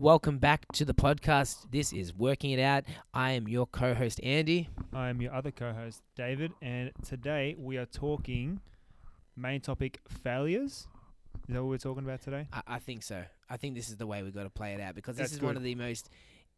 Welcome back to the podcast. This is Working It Out. I am your co host, Andy. I am your other co-host, David, and today we are talking main topic failures. Is that what we're talking about today? I, I think so. I think this is the way we've got to play it out because That's this is one of the most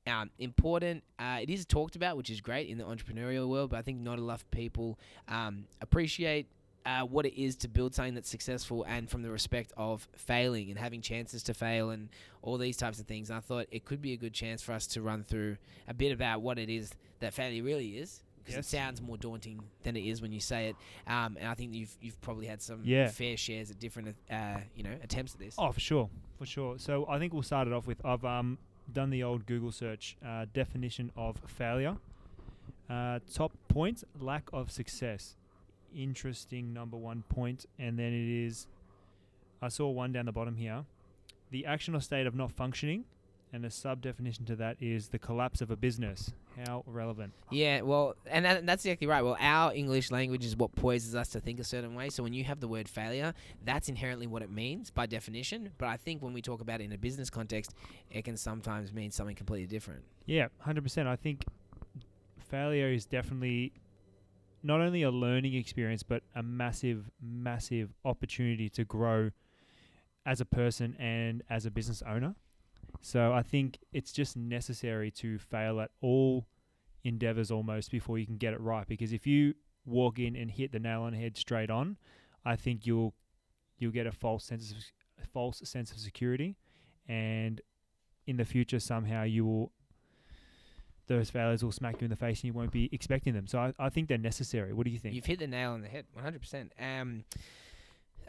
um, important. Uh, it is talked about, which is great in the entrepreneurial world, but I think not enough people um, appreciate uh, what it is to build something that's successful and from the respect of failing and having chances to fail and all these types of things. And I thought it could be a good chance for us to run through a bit about what it is that failure really is. Because Yes. it sounds more daunting than it is when you say it, um, and I think you've you've probably had some Yeah. fair shares at different uh, you know attempts at this. Oh, for sure, for sure. So I think we'll start it off with I've um done the old Google search uh, definition of failure. Uh, top point: lack of success. Interesting number one point, and then it is. I saw one down the bottom here. The action or state of not functioning, and the sub definition to that is the collapse of a business. How relevant? Yeah, well, and that, that's exactly right. Well, our English language is what poises us to think a certain way. So when you have the word failure, that's inherently what it means by definition. But I think when we talk about it in a business context, it can sometimes mean something completely different. Yeah, hundred percent. I think failure is definitely not only a learning experience, but a massive, massive opportunity to grow as a person and as a business owner. So I think it's just necessary to fail at all endeavors almost before you can get it right. Because if you walk in and hit the nail on the head straight on, I think you'll you'll get a false sense of false sense of security, and in the future somehow you will those failures will smack you in the face and you won't be expecting them. So I, I think they're necessary. What do you think? You've hit the nail on the head, 100%. Um,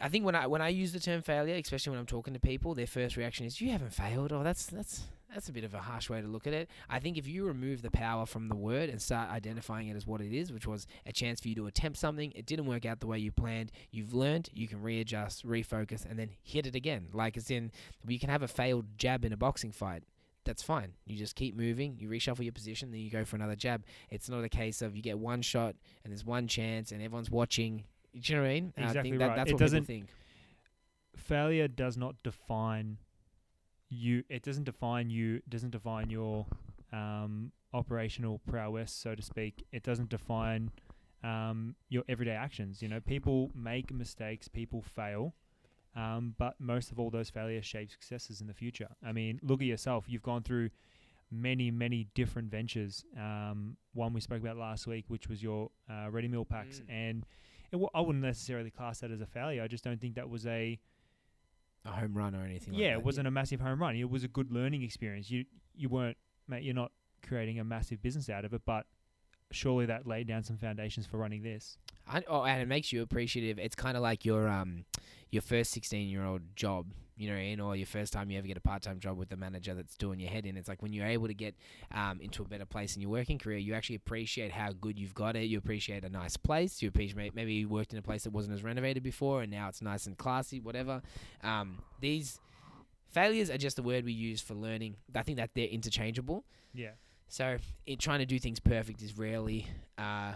I think when I when I use the term failure, especially when I'm talking to people, their first reaction is, "You haven't failed." Oh, that's that's that's a bit of a harsh way to look at it. I think if you remove the power from the word and start identifying it as what it is, which was a chance for you to attempt something, it didn't work out the way you planned. You've learned, you can readjust, refocus, and then hit it again. Like it's in, you can have a failed jab in a boxing fight. That's fine. You just keep moving. You reshuffle your position, then you go for another jab. It's not a case of you get one shot and there's one chance and everyone's watching. Do you know what I mean? And I Exactly think that, right. that's It what people doesn't- think. failure does not define you it doesn't define you doesn't define your um, operational prowess so to speak it doesn't define um, your everyday actions you know people make mistakes people fail um, but most of all those failures shape successes in the future i mean look at yourself you've gone through many many different ventures um, one we spoke about last week which was your uh, ready meal packs Mm. and it w- I wouldn't necessarily class that as a failure. I just don't think that was a A home run or anything yeah, like that. it wasn't a massive home run. It was a good learning experience. You you weren't mate, you're not creating a massive business out of it, but surely that laid down some foundations for running this. I, oh, and it makes you appreciative. It's kind of like your um your first sixteen year old job, you know, in or your first time you ever get a part time job with the manager that's doing your head in. It's like when you're able to get um into a better place in your working career, you actually appreciate how good you've got it. You appreciate a nice place. You appreciate maybe you worked in a place that wasn't as renovated before, and now it's nice and classy. Whatever. Um, these failures are just the word we use for learning. I think that they're interchangeable. Yeah. So, it, trying to do things perfect is rarely uh,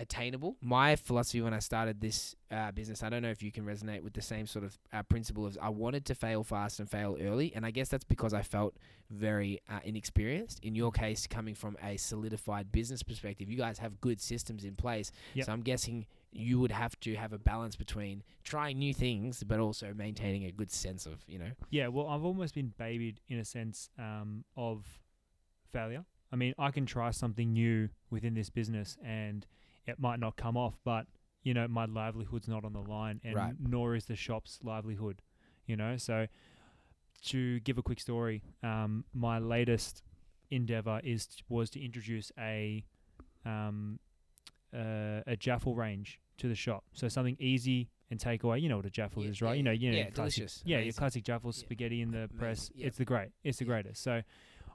attainable. My philosophy when I started this uh, business, I don't know if you can resonate with the same sort of uh, principle of I wanted to fail fast and fail early, and I guess that's because I felt very uh, inexperienced. In your case, coming from a solidified business perspective, you guys have good systems in place. Yep. So I'm guessing you would have to have a balance between trying new things, but also maintaining a good sense of you know. Yeah, well, I've almost been babied in a sense um, of failure. I mean, I can try something new within this business and it might not come off, but you know, my livelihood's not on the line, and Right. nor is the shop's livelihood. You know, so to give a quick story, um, my latest endeavor is was to introduce a um, uh, a jaffle range to the shop. So something easy and takeaway. You know what a jaffle Yeah, is, right? yeah, you know, you know, yeah, your classic, delicious, yeah, your classic jaffle spaghetti in the amazing, press. It's the great. It's the greatest. So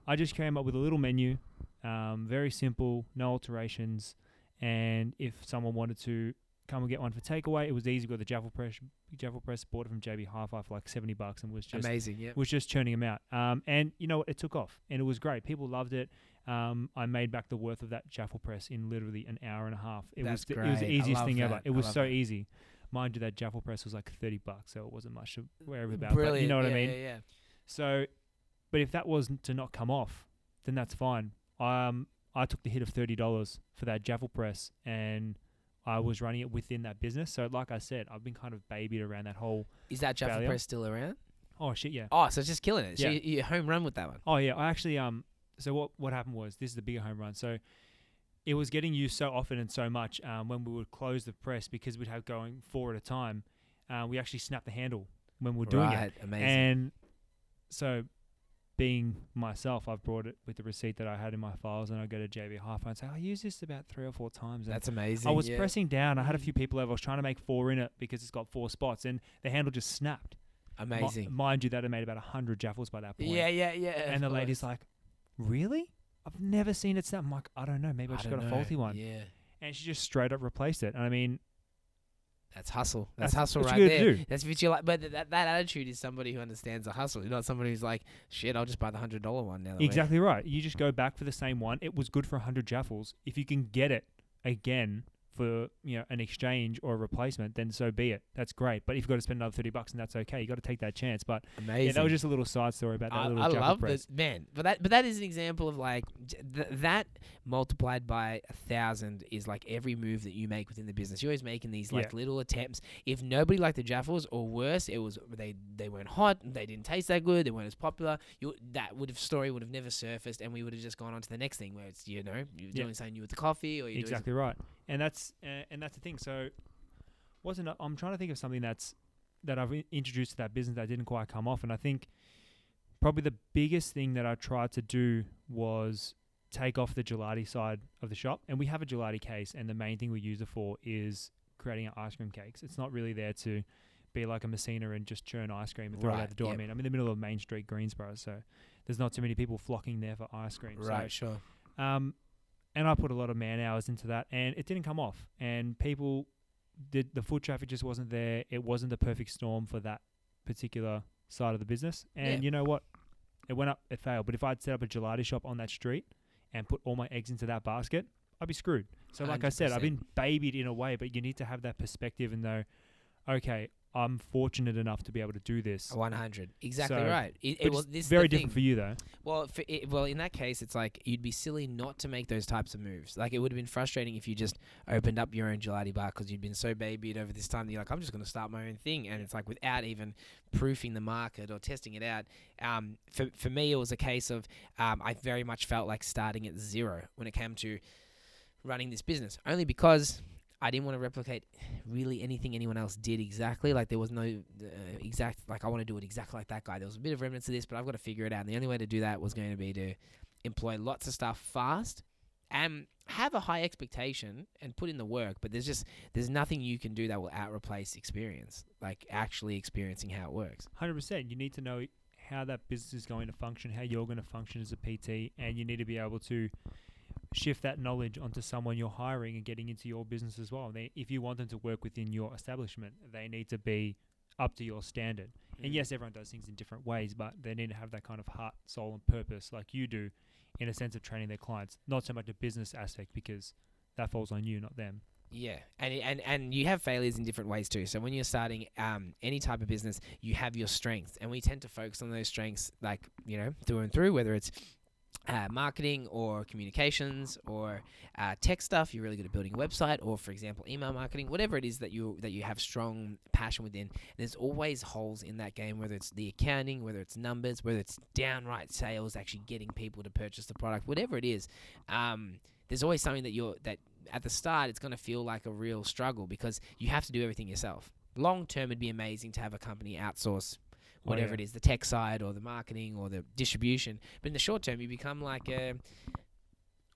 I just came up with a little menu, um, very simple, no alterations. And if someone wanted to come and get one for takeaway, it was easy. We got the jaffle press, jaffle press, bought it from JB Hi-Fi for like seventy bucks, and was just Amazing, yeah. was just churning them out. Um, and you know what? It took off, and it was great. People loved it. Um, I made back the worth of that jaffle press in literally an hour and a half. It That's was the, it was the easiest thing ever. It I was so that. easy. Mind you, that jaffle press was like thirty bucks, so it wasn't much to worry about. But Brilliant. you know what yeah, I mean? Yeah, yeah. So, But if that was to not come off, then that's fine. Um, I took the hit of thirty dollars for that jaffle press, and I was running it within that business. So, like I said, I've been kind of babied around that whole. Is that Failure. Press still around? Oh shit, yeah. Oh, so it's just killing it. So Yeah. you, you home run with that one. Oh yeah, I actually um. So what what happened was this is the bigger home run. So it was getting used so often and so much um, when we would close the press because we'd have going four at a time. Uh, we actually snapped the handle when we were doing it, amazing. and so being myself, I've brought it with the receipt that I had in my files, and I go to JB Hi-Fi and say I used this about three or four times. And That's amazing. I was yeah. pressing down. I had a mm. few people over. I was trying to make four in it because it's got four spots, and the handle just snapped. Amazing. mind you, that had made about hundred jaffles by that point. yeah, yeah, yeah. and the of lady's like, "Really? I've never seen it snap." I'm like, "I don't know. Maybe I just got a faulty one." Yeah, And she just straight up replaced it. And I mean, that's hustle. That's, That's- hustle right there. do. That's what you like. But th- that that attitude is somebody who understands the hustle. You're not somebody who's like, shit, I'll just buy the hundred dollar one now. that we're-" exactly right. You just go back for the same one. It was good for hundred jaffles. If you can get it again for you know an exchange or a replacement, then so be it. That's great. But if you've got to spend another thirty bucks, and that's okay. You got to take that chance. But Amazing. yeah, that was just a little side story about that I, little I love press. this man, but that but that is an example of like th- that multiplied by a thousand is like every move that you make within the business. You're always making these like Yeah. little attempts. If nobody liked the jaffles, or worse, it was they they weren't hot, they didn't taste that good, they weren't as popular. You that would have story would have never surfaced, and we would have just gone on to the next thing where it's you know you're Yeah. doing something new with the coffee, or you're exactly right and that's uh, and that's the thing. So wasn't a- i'm trying to think of something that's that i've introduced to that business that didn't quite come off. And i think probably the biggest thing that i tried to do was take off the gelati side of the shop. And we have a gelati case and the main thing we use it for is creating our ice cream cakes. It's not really there to be like a messina and just churn ice cream and throw it out the door. Yep. i mean i'm in the middle of main street Greensborough so there's not too many people flocking there for ice cream. Just so right, sure. um, and I put a lot of man hours into that, and it didn't come off. And people did the foot traffic just wasn't there. It wasn't the perfect storm for that particular side of the business. And Yeah. you know what? It went up. It failed. But if I'd set up a gelati shop on that street and put all my eggs into that basket, I'd be screwed. So, like I said, I've been babied in a way, but you need to have that perspective and know, okay, I'm fortunate enough to be able to do this. One hundred, exactly So- right. It, it, well, this is very different thing. for you, though. Well, for it, well, in that case, it's like you'd be silly not to make those types of moves. Like it would have been frustrating if you just opened up your own gelati bar because you'd been so babied over this time that you're like, I'm just going to start my own thing, and it's like without even proofing the market or testing it out. Um, for for me, it was a case of um, I very much felt like starting at zero when it came to running this business, only because. I didn't want to replicate really anything anyone else did exactly. Like there was no uh, exact like I want to do it exactly like that guy. There was a bit of remnants of this, but I've got to figure it out. And the only way to do that was going to be to employ lots of stuff fast and have a high expectation and put in the work. But there's just there's nothing you can do that will out replace experience, like actually experiencing how it works. Hundred percent. You need to know how that business is going to function, how you're going to function as a PT, and you need to be able to shift that knowledge onto someone you're hiring and getting into your business as well. They, if you want them to work within your establishment, they need to be up to your standard. And yes, everyone does things in different ways, but they need to have that kind of heart, soul, and purpose like you do, in a sense of training their clients. Not so much a business aspect because that falls on you, not them. Yeah, and and and you have failures in different ways too. So when you're starting um, any type of business, you have your strengths, and we tend to focus on those strengths, like you know, through and through. Whether it's uh, marketing or communications or uh, tech stuff, you're really good at building a website, or for example, email marketing, whatever it is that you that you have strong passion within. There's always holes in that game, whether it's the accounting, whether it's numbers, whether it's downright sales, actually getting people to purchase the product, whatever it is. Um, there's always something that you're that at the start it's going to feel like a real struggle because you have to do everything yourself. Long term, it'd be amazing to have a company outsource Oh, whatever yeah. it is, the tech side or the marketing or the distribution. But in the short term, you become like a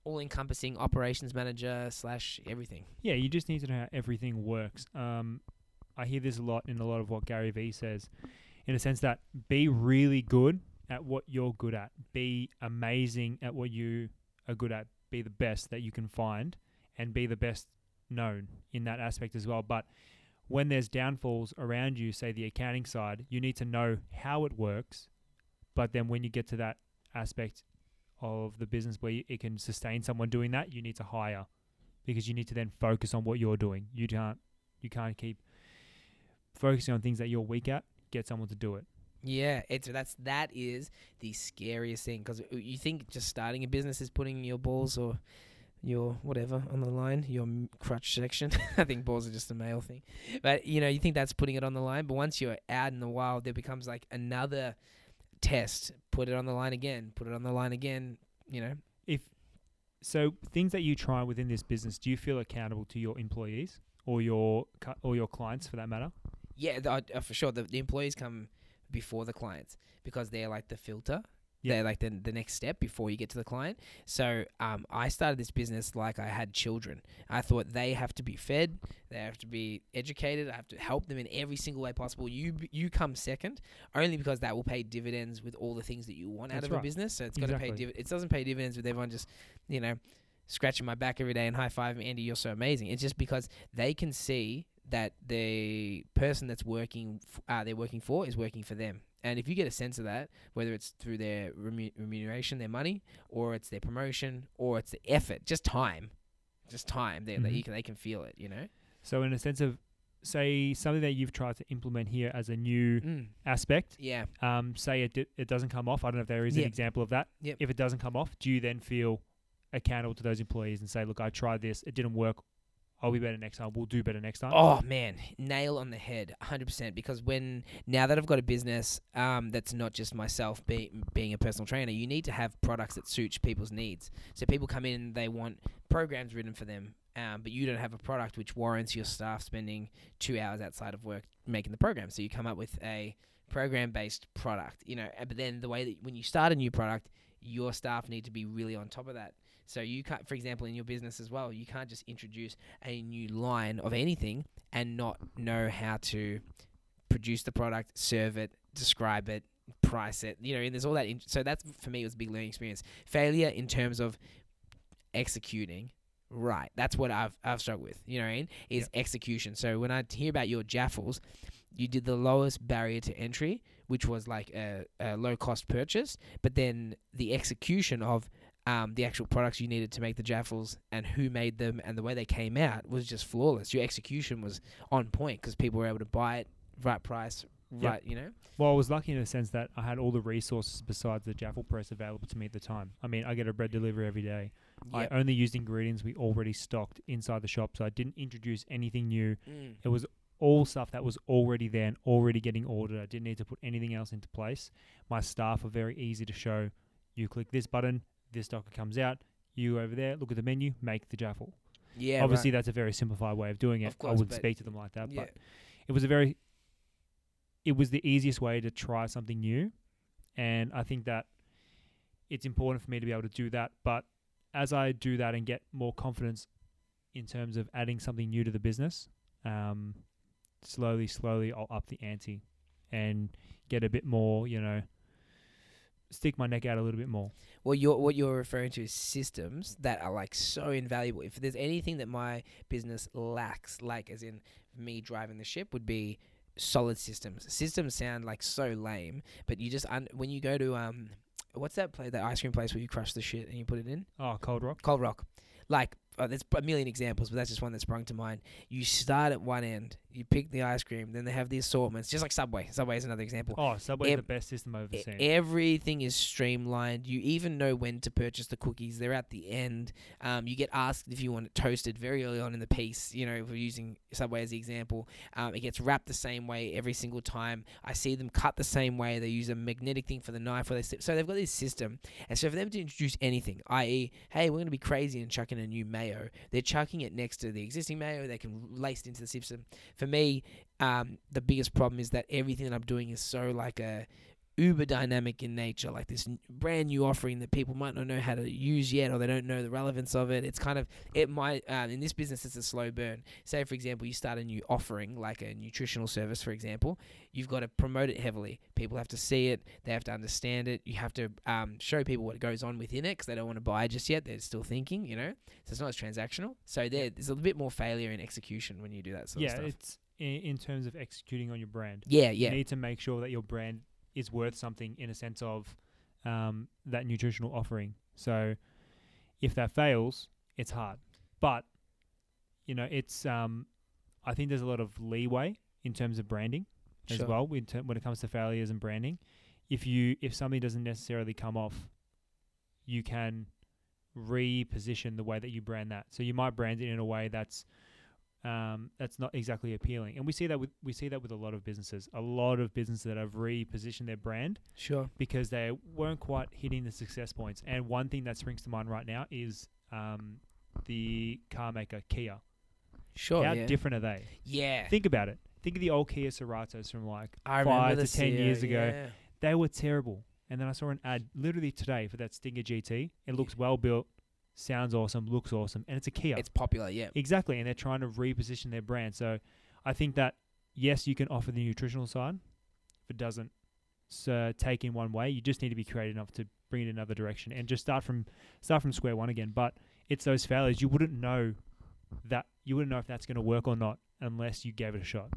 all-encompassing operations manager slash everything. Yeah, you just need to know how everything works. Um, I hear this a lot in a lot of what Gary Vee says, in a sense that be really good at what you're good at, be amazing at what you are good at, be the best that you can find, and be the best known in that aspect as well. But when there's downfalls around you, say the accounting side, you need to know how it works. But then when you get to that aspect of the business where it can sustain someone doing that, you need to hire because you need to then focus on what you're doing. You can't you can't keep focusing on things that you're weak at. Get someone to do it. Yeah, it's that's that is the scariest thing because uh, you think just starting a business is putting your balls or your whatever on the line, your crutch section. I think balls are just a male thing, but you know you think that's putting it on the line. But once you're out in the wild, there becomes like another test. Put it on the line again. Put it on the line again. You know. If so, things that you try within this business, do you feel accountable to your employees or your or your clients for that matter? Yeah, the, uh, for sure. The, the employees come before the clients because they're like the filter. Yeah. They're like the, the next step before you get to the client. So um, I started this business like I had children. I thought they have to be fed, they have to be educated. I have to help them in every single way possible. You you come second, only because that will pay dividends with all the things that you want out That's of a business. So it's going to pay Exactly. div- It doesn't pay dividends with everyone just you know scratching my back every day and high fiving Andy. You're so amazing. It's just because they can see that the person that's working f- uh, they're working for is working for them. And if you get a sense of that, whether it's through their remuneration, their money, or it's their promotion, or it's the effort, just time, just time, they, Mhm. you can, they can feel it, you know? So, in a sense of, say, something that you've tried to implement here as a new Mm. aspect, Yeah. um, say it it doesn't come off. I don't know if there is Yeah. an example of that. Yep. If it doesn't come off, do you then feel accountable to those employees and say, "Look, I tried this. It didn't work. I'll be better next time. We'll do better next time." Oh man, nail on the head, hundred percent. Because when now that I've got a business, um, that's not just myself being a personal trainer, you need to have products that suit people's needs. So people come in, and they want programs written for them, um, but you don't have a product which warrants your staff spending two hours outside of work making the program. So you come up with a program based product, you know. uh, But then the way that when you start a new product, your staff need to be really on top of that. So you can't, for example, in your business as well, you can't just introduce a new line of anything and not know how to produce the product, serve it, describe it, price it. You know, and there's all that. In- so that's for me was a big learning experience. Failure in terms of executing. Right, that's what I've I've struggled with. You know, what I mean? is execution. So when I hear about your Jaffles, you did the lowest barrier to entry, which was like a, a low cost purchase, but then the execution of um, the actual products you needed to make the Jaffles and who made them and the way they came out was just flawless. Your execution was on point because people were able to buy it right price, Yep. right? You know. Well, I was lucky in the sense that I had all the resources besides the Jaffle press available to me at the time. I mean, I get a bread delivery every day. Yep. I only used ingredients we already stocked inside the shop, so I didn't introduce anything new. Mm. It was all stuff that was already there and already getting ordered. I didn't need to put anything else into place. My staff are very easy to show. You click this button, this docker comes out. You over there, look at the menu, make the Jaffle. Yeah. Obviously, right. that's a very simplified way of doing it. Of I wouldn't speak to them like that, yeah. but it was a very it was the easiest way to try something new and i think that it's important for me to be able to do that but as i do that and get more confidence in terms of adding something new to the business um, slowly slowly i'll up the ante and get a bit more you know stick my neck out a little bit more Well, you're what you're referring to is systems that are like so invaluable. If there's anything that my business lacks, like as in me driving the ship, would be solid systems. Systems sound like so lame, but you just un- when you go to um, what's that place, that ice cream place where you crush the shit and you put it in oh cold rock Cold Rock. Like uh, there's a million examples, but that's just one that sprung to mind. You start at one end, you pick the ice cream, then they have the assortments, just like Subway. Subway is another example. oh subway's Ev- the best system i've ever E- seen Everything is streamlined. You even know when to purchase the cookies. They're at the end. Um, you get asked if you want it toasted very early on in the piece. You know, if we're using Subway as the example, um, it gets wrapped the same way every single time. I see them cut the same way. They use a magnetic thing for the knife where they slip. So they've got this system. And so for them to introduce anything, i.e., hey, we're going to be crazy and chuck in a new mayo, they're chucking it next to the existing mayo. They can lace it into the system. For me, um, the biggest problem is that everything that I'm doing is so like a uber dynamic in nature, like this brand new offering that people might not know how to use yet, or they don't know the relevance of it. It's kind of it might um, in this business it's a slow burn. Say for example, you start a new offering like a nutritional service, for example, you've got to promote it heavily. People have to see it, they have to understand it. You have to um, show people what goes on within it because they don't want to buy just yet. They're still thinking, you know. So it's not as transactional. So there, there's a bit more failure in execution when you do that sort yeah of stuff. Yeah, it's in, in terms of executing on your brand Yeah, yeah. you need to make sure that your brand is worth something in a sense of um, that nutritional offering. So if that fails, it's hard. But you know, it's um, I think there's a lot of leeway in terms of branding. as Sure. well when, ter- when it comes to failures and branding. If you if something doesn't necessarily come off, you can reposition the way that you brand that. So you might brand it in a way that's um, that's not exactly appealing, and we see that with we see that with a lot of businesses. A lot of businesses that have repositioned their brand Sure. because they weren't quite hitting the success points. And one thing that springs to mind right now is um, the car maker Kia. Sure. How yeah. different are they? yeah. Think about it. Think of the old Kia Ceratos from like I five to ten years ago. yeah. They were terrible. And then I saw an ad literally today for that Stinger GT. It looks well built, sounds awesome, looks awesome, and it's a Kia. It's popular. Yeah. exactly, and they're trying to reposition their brand. So I think that yes, you can offer the nutritional side. If it doesn't so take in one way, you just need to be creative enough to bring it in another direction and just start from start from square one again. But it's those failures you wouldn't know that you wouldn't know if that's going to work or not unless you gave it a shot.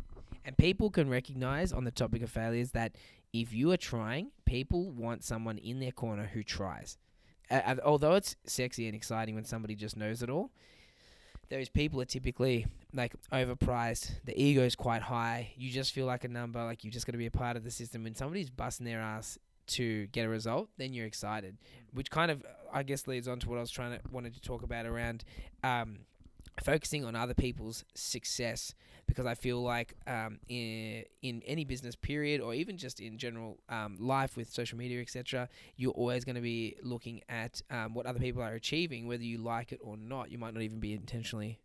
And people can recognize on the topic of failures that if you are trying, people want someone in their corner who tries. Uh, although it's sexy and exciting when somebody just knows it all, those people are typically like overpriced. The ego is quite high. You just feel like a number, like you just got to be a part of the system. When somebody's busting their ass to get a result, then you're excited, which kind of I guess leads on to what I was trying to wanted to talk about around um, focusing on other people's success because I feel like um, in in any business period or even just in general um, life with social media etc you're always going to be looking at um, what other people are achieving whether you like it or not you might not even be intentionally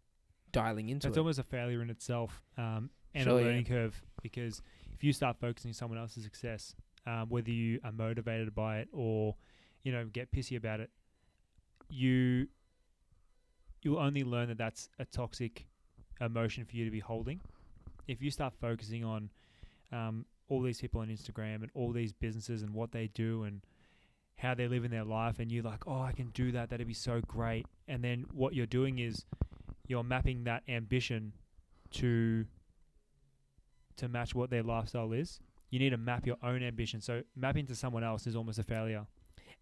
dialing into it. It's it almost a failure in itself um, and Sure, a yeah. learning curve because if you start focusing on someone else's success, um, whether you are motivated by it or you know get pissy about it, you you'll only learn that that's a toxic emotion for you to be holding. If you start focusing on um, all these people on Instagram and all these businesses and what they do and how they live in their life, and you're like, oh, I can do that. That'd be so great. And then what you're doing is you're mapping that ambition to to match what their lifestyle is. You need to map your own ambition. So mapping to someone else is almost a failure.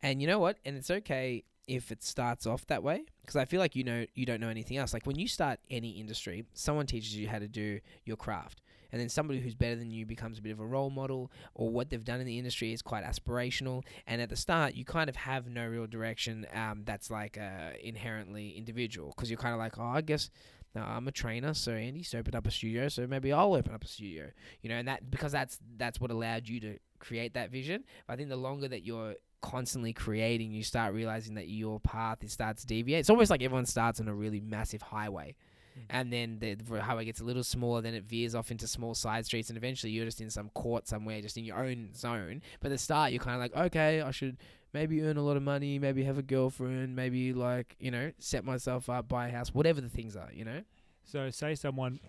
And you know what? And it's okay if it starts off that way because I feel like you know you don't know anything else. Like when you start any industry, someone teaches you how to do your craft. And then somebody who's better than you becomes a bit of a role model, or what they've done in the industry is quite aspirational. And at the start, you kind of have no real direction um, that's like uh, inherently individual because you're kind of like, oh, I guess no, I'm a trainer, so Andy's opened up a studio, so maybe I'll open up a studio. You know, and that because that's that's what allowed you to create that vision. But I think the longer that you're constantly creating, you start realizing that your path it starts to deviate. It's almost like everyone starts on a really massive highway. Mm. And then the, the highway gets a little smaller, then it veers off into small side streets, and eventually you're just in some court somewhere, just in your own zone. But at the start, you're kind of like, okay, I should maybe earn a lot of money, maybe have a girlfriend, maybe like, you know, set myself up, buy a house, whatever the things are, you know? So say someone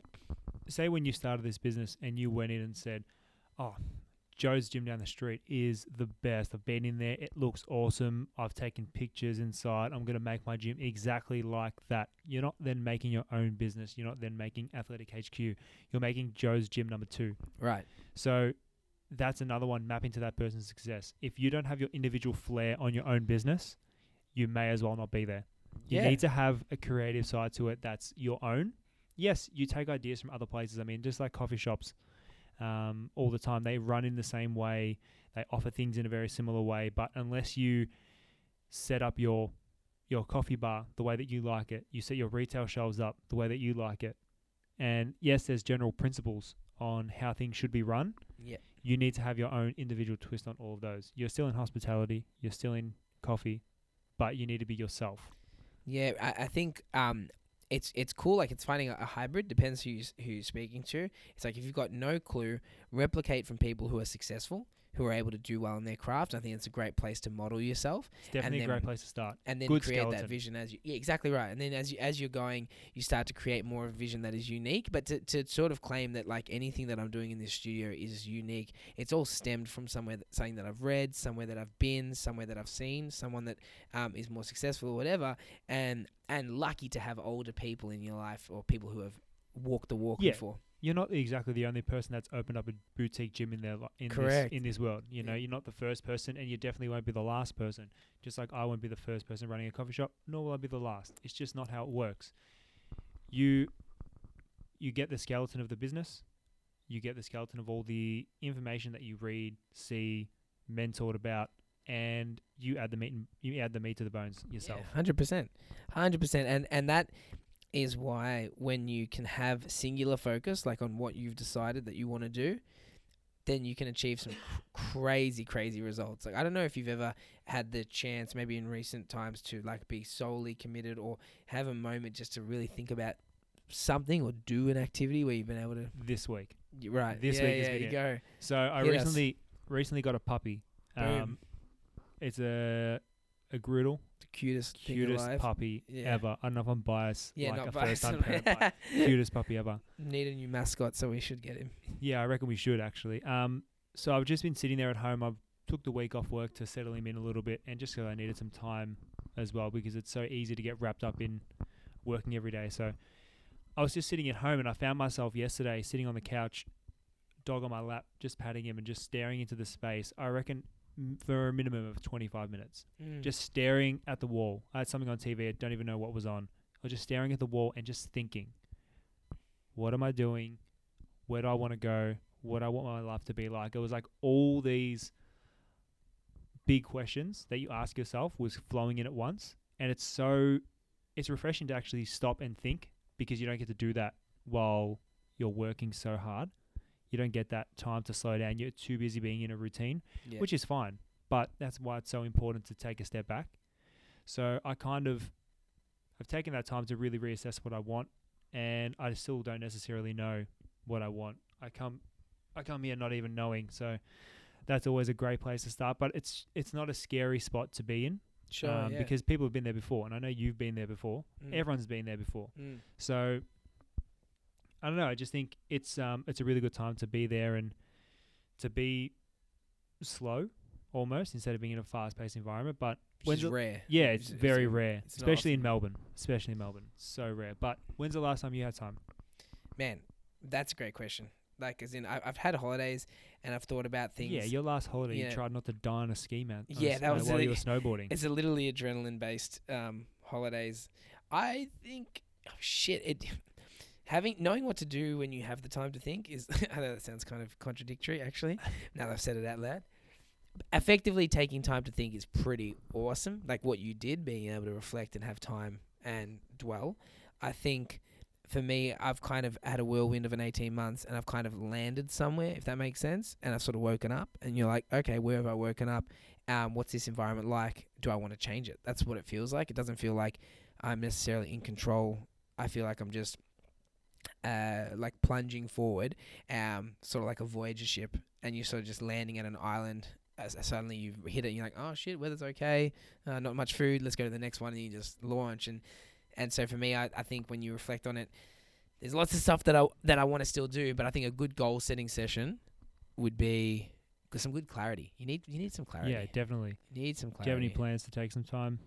say when you started this business and you went in and said, "Oh, Joe's gym down the street is the best. I've been in there. It looks awesome. I've taken pictures inside. I'm going to make my gym exactly like that." You're not then making your own business. You're not then making Athletic HQ. You're making Joe's gym number 2. Right. So that's another one mapping to that person's success. If you don't have your individual flair on your own business, you may as well not be there. You Yeah. need to have a creative side to it that's your own. Yes, you take ideas from other places. I mean, just like coffee shops, um, all the time they run in the same way. They offer things in a very similar way, but unless you set up your your coffee bar the way that you like it, you set your retail shelves up the way that you like it, and yes, there's general principles on how things should be run Yeah. you need to have your own individual twist on all of those. You're still in hospitality, you're still in coffee, but you need to be yourself. Yeah, I, I think um, it's it's cool. Like it's finding a, a hybrid. Depends who you, who you're speaking to. It's like if you've got no clue, replicate from people who are successful, who are able to do well in their craft. I think it's a great place to model yourself, It's definitely a then- great place to start. and then Good create skeleton. that vision as you. Yeah, exactly right. And then as you as you're going, you start to create more of a vision that is unique. But to to sort of claim that like anything that I'm doing in this studio is unique, it's all stemmed from somewhere that, something that I've read, somewhere that I've been, somewhere that I've seen, someone that um, is more successful or whatever, and and lucky to have older people in your life or people who have walked the walk Yeah. before. You're not exactly the only person that's opened up a boutique gym in their li- in Correct. this in this world. You know, you're not the first person, and you definitely won't be the last person. Just like I won't be the first person running a coffee shop, nor will I be the last. It's just not how it works. You you get the skeleton of the business, you get the skeleton of all the information that you read, see, mentored about, and you add the meat. And, you add the meat to the bones yourself. Hundred percent, hundred percent, and and that is why when you can have singular focus, like on what you've decided that you want to do, then you can achieve some cr- crazy, crazy results. Like I don't know if you've ever had the chance, maybe in recent times, to like be solely committed or have a moment just to really think about something or do an activity where you've been able to. This week. Right. This yeah, week yeah, you go. So I Hit us. recently recently got a puppy. Boom. Um, it's a a groodle, The cutest, thing cutest puppy Yeah. ever. I don't know if I'm biased, Yeah, like not a biased. first time parent, cutest puppy ever. Need a new mascot, so we should get him. Yeah, I reckon we should actually. Um, so I've just been sitting there at home. I've took the week off work to settle him in a little bit, and just because I needed some time as well, because it's so easy to get wrapped up in working every day. So I was just sitting at home, and I found myself yesterday sitting on the couch, dog on my lap, just patting him and just staring into the space. I reckon m- for a minimum of 25 minutes, Mm. just staring at the wall. I had something on TV. I don't even know what was on. I was just staring at the wall and just thinking, what am I doing? Where do I want to go? What I want my life to be like? It was like all these big questions that you ask yourself was flowing in at once, and it's so it's refreshing to actually stop and think because you don't get to do that while you're working so hard. You don't get that time to slow down. You're too busy being in a routine Yeah. which is fine. But that's why it's so important to take a step back. So I kind of I've taken that time to really reassess what I want, and I still don't necessarily know what I want. I come I come here not even knowing, so that's always a great place to start. But it's it's not a scary spot to be in sure. um, yeah. because people have been there before, and I know you've been there before. Mm. Everyone's been there before. Mm. So I don't know. I just think it's um it's a really good time to be there and to be slow almost instead of being in a fast paced environment. But Which when's is the- rare. yeah, It's- it's it's very a- rare, it's especially in. Melbourne. Especially in Melbourne, so rare. But when's the last time you had time? Man, that's a great question. Like, as in, I, I've had holidays and I've thought about things. Yeah, your last holiday, Yeah. you tried not to die on a ski a Yeah, s- that uh, was while you were snowboarding. It's a literally adrenaline based um, holidays. I think oh, shit it having knowing what to do when you have the time to think is I know that sounds kind of contradictory actually. now that I've said it out loud. Effectively taking time to think is pretty awesome. Like what you did, being able to reflect and have time and dwell. I think for me, I've kind of had a whirlwind of an 18 months and I've kind of landed somewhere, if that makes sense. And I've sort of woken up and you're like, okay, where have I woken up? um, what's this environment like? Do I want to change it? That's what it feels like. It doesn't feel like I'm necessarily in control. I feel like I'm just uh, like plunging forward, um, sort of like a Voyager ship, and you're sort of just landing at an island. As suddenly you hit it, and you're like, oh shit, weather's okay, uh, not much food. Let's go to the next one, and you just launch. And and so for me, I, I think when you reflect on it, there's lots of stuff that I that I want to still do, but I think a good goal setting session would be 'cause some good clarity. You need you need some clarity. yeah, definitely. You need some clarity. Do you have any plans to take some time,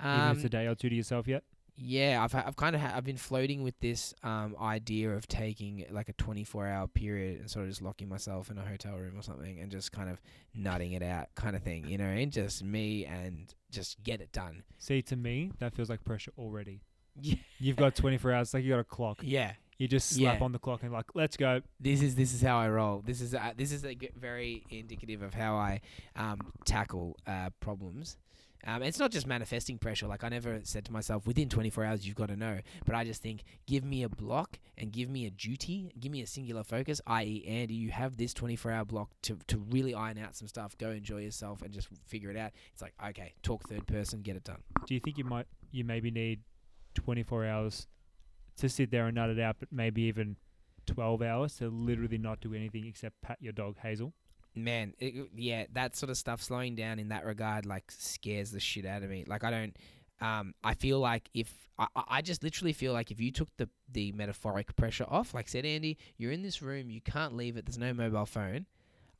even if Um, it's a day or two to yourself yet? Yeah, I've ha- I've kind of ha- I've been floating with this um idea of taking like a 24 hour period and sort of just locking myself in a hotel room or something and just kind of nutting it out, kind of thing. You know, and just me and just get it done. See, to me, that feels like pressure already. Yeah, You've got 24 hours, like you got a clock. yeah. You just slap Yeah. on the clock and like, let's go. This is this is how I roll. This is uh, this is a g- very indicative of how I um, tackle uh, problems. Um, it's not just manifesting pressure. Like I never said to myself, within 24 hours you've got to know. But I just think, give me a block and give me a duty, give me a singular focus. I.e., Andy, you have this 24 hour block to to really iron out some stuff. Go enjoy yourself and just figure it out. It's like okay, talk third person, get it done. Do you think you might, you maybe need 24 hours to sit there and nut it out, but maybe even 12 hours to literally not do anything except pat your dog Hazel? Man it, yeah that sort of stuff slowing down in that regard like scares the shit out of me like i don't um i feel like if i, I just literally feel like if you took the the metaphoric pressure off like said andy you're in this room you can't leave it there's no mobile phone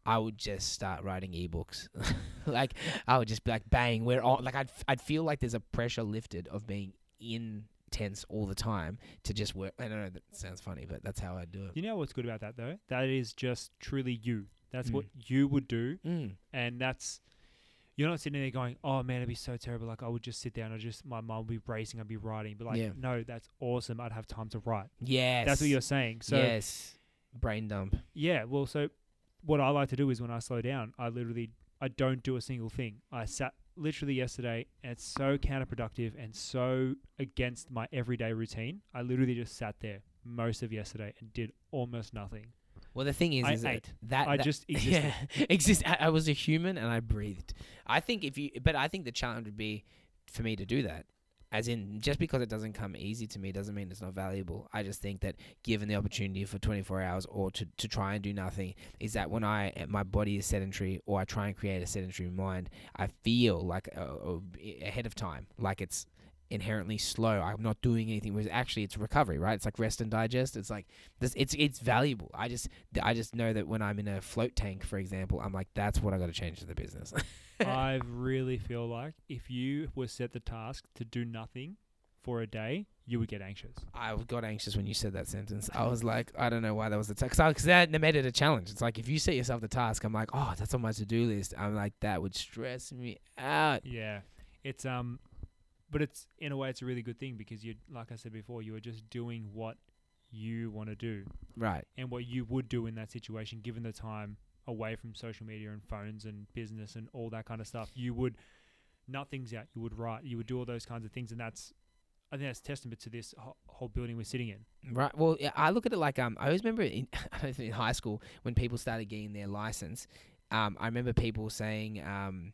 i would just start writing ebooks like i would just be like bang we're on like i'd, I'd feel like there's a pressure lifted of being intense all the time to just work i don't know that sounds funny but that's how i do it You know what's good about that though? That is just truly you. That's what Mm. you would do, mm. and that's you're not sitting there going, "Oh man, it'd be so terrible." Like I would just sit down and just my mind would be racing, I'd be writing, but like, Yeah. no, that's awesome. I'd have time to write. yes That's what you're saying. So yes brain dump. Yeah, well, so what I like to do is when I slow down, I literally I don't do a single thing. I sat literally yesterday, and it's so counterproductive and so against my everyday routine. I literally just sat there most of yesterday and did almost nothing. Well, the thing is, I is that- ate. that I that- just existed. Yeah, exist. I, I was a human and I breathed. I think if you, but I think the challenge would be for me to do that. As in, just because it doesn't come easy to me doesn't mean it's not valuable. I just think that given the opportunity for 24 hours or to, to try and do nothing, is that when I my body is sedentary or I try and create a sedentary mind, I feel like uh, uh, ahead of time, like it's inherently slow. I'm not doing anything. Whereas actually, it's recovery, right? It's like rest and digest. It's like this. It's it's valuable. I just I just know that when I'm in a float tank, for example, I'm like, that's what I got to change to the business. I really feel like if you were set the task to do nothing for a day, you would get anxious. I got anxious when you said that sentence. I was like, I don't know why that was the task. Because that made it a challenge. It's like if you set yourself the task, I'm like, oh, that's on my to do list. I'm like, that would stress me out. Yeah, it's um, but it's in a way it's a really good thing because you, like I said before, you are just doing what you want to do Right. and what you would do in that situation, given the time away from social media and phones and business and all that kind of stuff. You would nut things out. You would write. You would do all those kinds of things, and that's. I think that's testament to this whole building we're sitting in. Right. Well, yeah, I look at it like um, I always remember in, I don't think in high school when people started getting their license. Um, I remember people saying, um,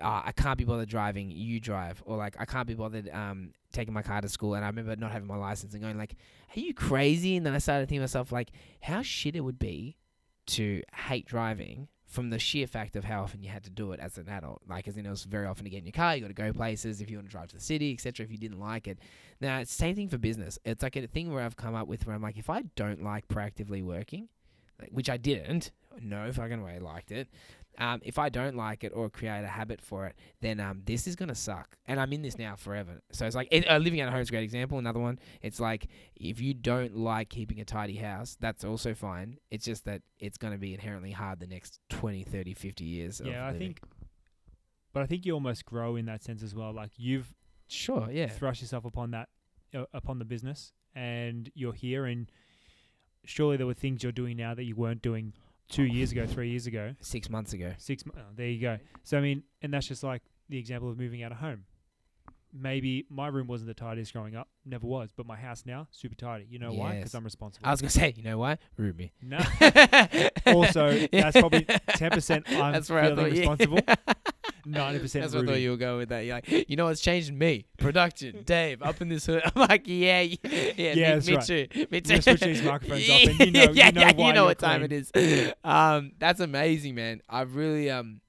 oh, I can't be bothered driving. You drive, or like I can't be bothered um taking my car to school. And I remember not having my license and going like, Are you crazy? And then I started thinking to myself like, how shit it would be to hate driving from the sheer fact of how often you had to do it as an adult. Like, as in, it was very often to get in your car, you got to go places if you want to drive to the city, etc. If you didn't like it, now it's same thing for business. It's like a thing where I've come up with where I'm like, if I don't like proactively working, like, which I didn't, no fucking way I liked it. Um, if I don't like it or create a habit for it, then um, this is gonna suck. And I'm in this now forever. So it's like it, uh, living at home is a great example. Another one, it's like if you don't like keeping a tidy house, that's also fine. It's just that it's gonna be inherently hard the next 20, 30, 50 years. yeah, I think, but I think you almost grow in that sense as well. Like you've sure, yeah, thrust yourself upon that, uh, upon the business, and you're here. And surely there were things you're doing now that you weren't doing two years ago, three years ago, six months ago. six. mo- Oh, there you go. So I mean, and that's just like the example of moving out of home. Maybe my room wasn't the tidiest growing up, never was, but my house now super tidy. You know why? why? Yes. Because I'm responsible. I was gonna say, you know what, Ruby. no, Also, that's probably 10% I'm That's where I feeling thought responsible. Ninety percent. That's what I thought you were going with that. You're like, you know what's changed me? Production, Dave, up in this hood. I'm like, yeah, yeah, yeah, Yeah, me, me right. too. Me too. switch these microphones off and you know- you yeah, know yeah, you know what time it is. Um, that's amazing, man. I've really, um,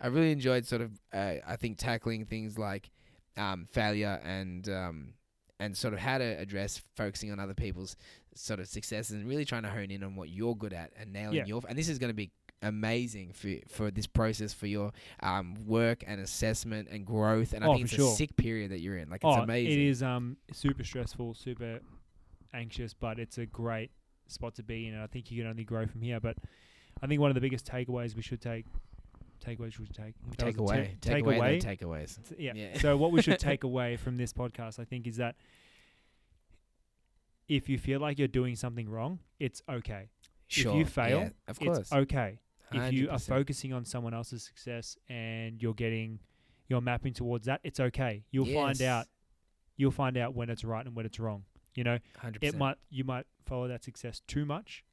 I really enjoyed sort of, uh, I think tackling things like, um, failure and, um, and sort of how to address focusing on other people's sort of successes and really trying to hone in on what you're good at and nailing Yeah. your. And this is going to be amazing for for this process for your um work and assessment and growth. And I Oh, think it's sure. a sick period that you're in. Like it's oh, amazing. it is um super stressful, super anxious, but it's a great spot to be in, and I think you can only grow from here. But I think one of the biggest takeaways we should take, takeaways we should take, Take away, take, take away, away. the takeaways. Yeah. Yeah. So what we should take away from this podcast, I think, is that if you feel like you're doing something wrong, it's okay. Sure. If you fail, yeah, of course. It's okay. If you are 100%. focusing on someone else's success and you're getting, you're mapping towards that, it's okay. You'll find out. You'll find out when it's right and when it's wrong. You know, 100%. it might you might follow that success too much,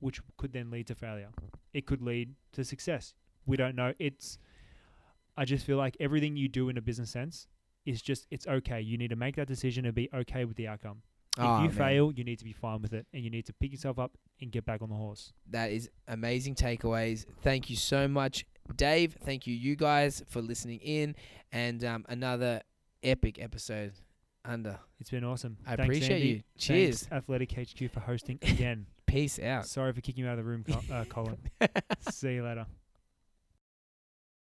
which could then lead to failure. It could lead to success. We don't know. It's I just feel like everything you do in a business sense is just it's okay. You need to make that decision and be okay with the outcome. If Oh, you man. fail, you need to be fine with it and you need to pick yourself up and get back on the horse. That is amazing takeaways. Thank you so much, Dave. Thank you, you guys, for listening in. And um, another epic episode under. It's been awesome. I Thanks, appreciate Andy. you. Cheers. Thanks, Athletic HQ for hosting again. Peace out. Sorry for kicking you out of the room, Col- uh, Colin. See you later.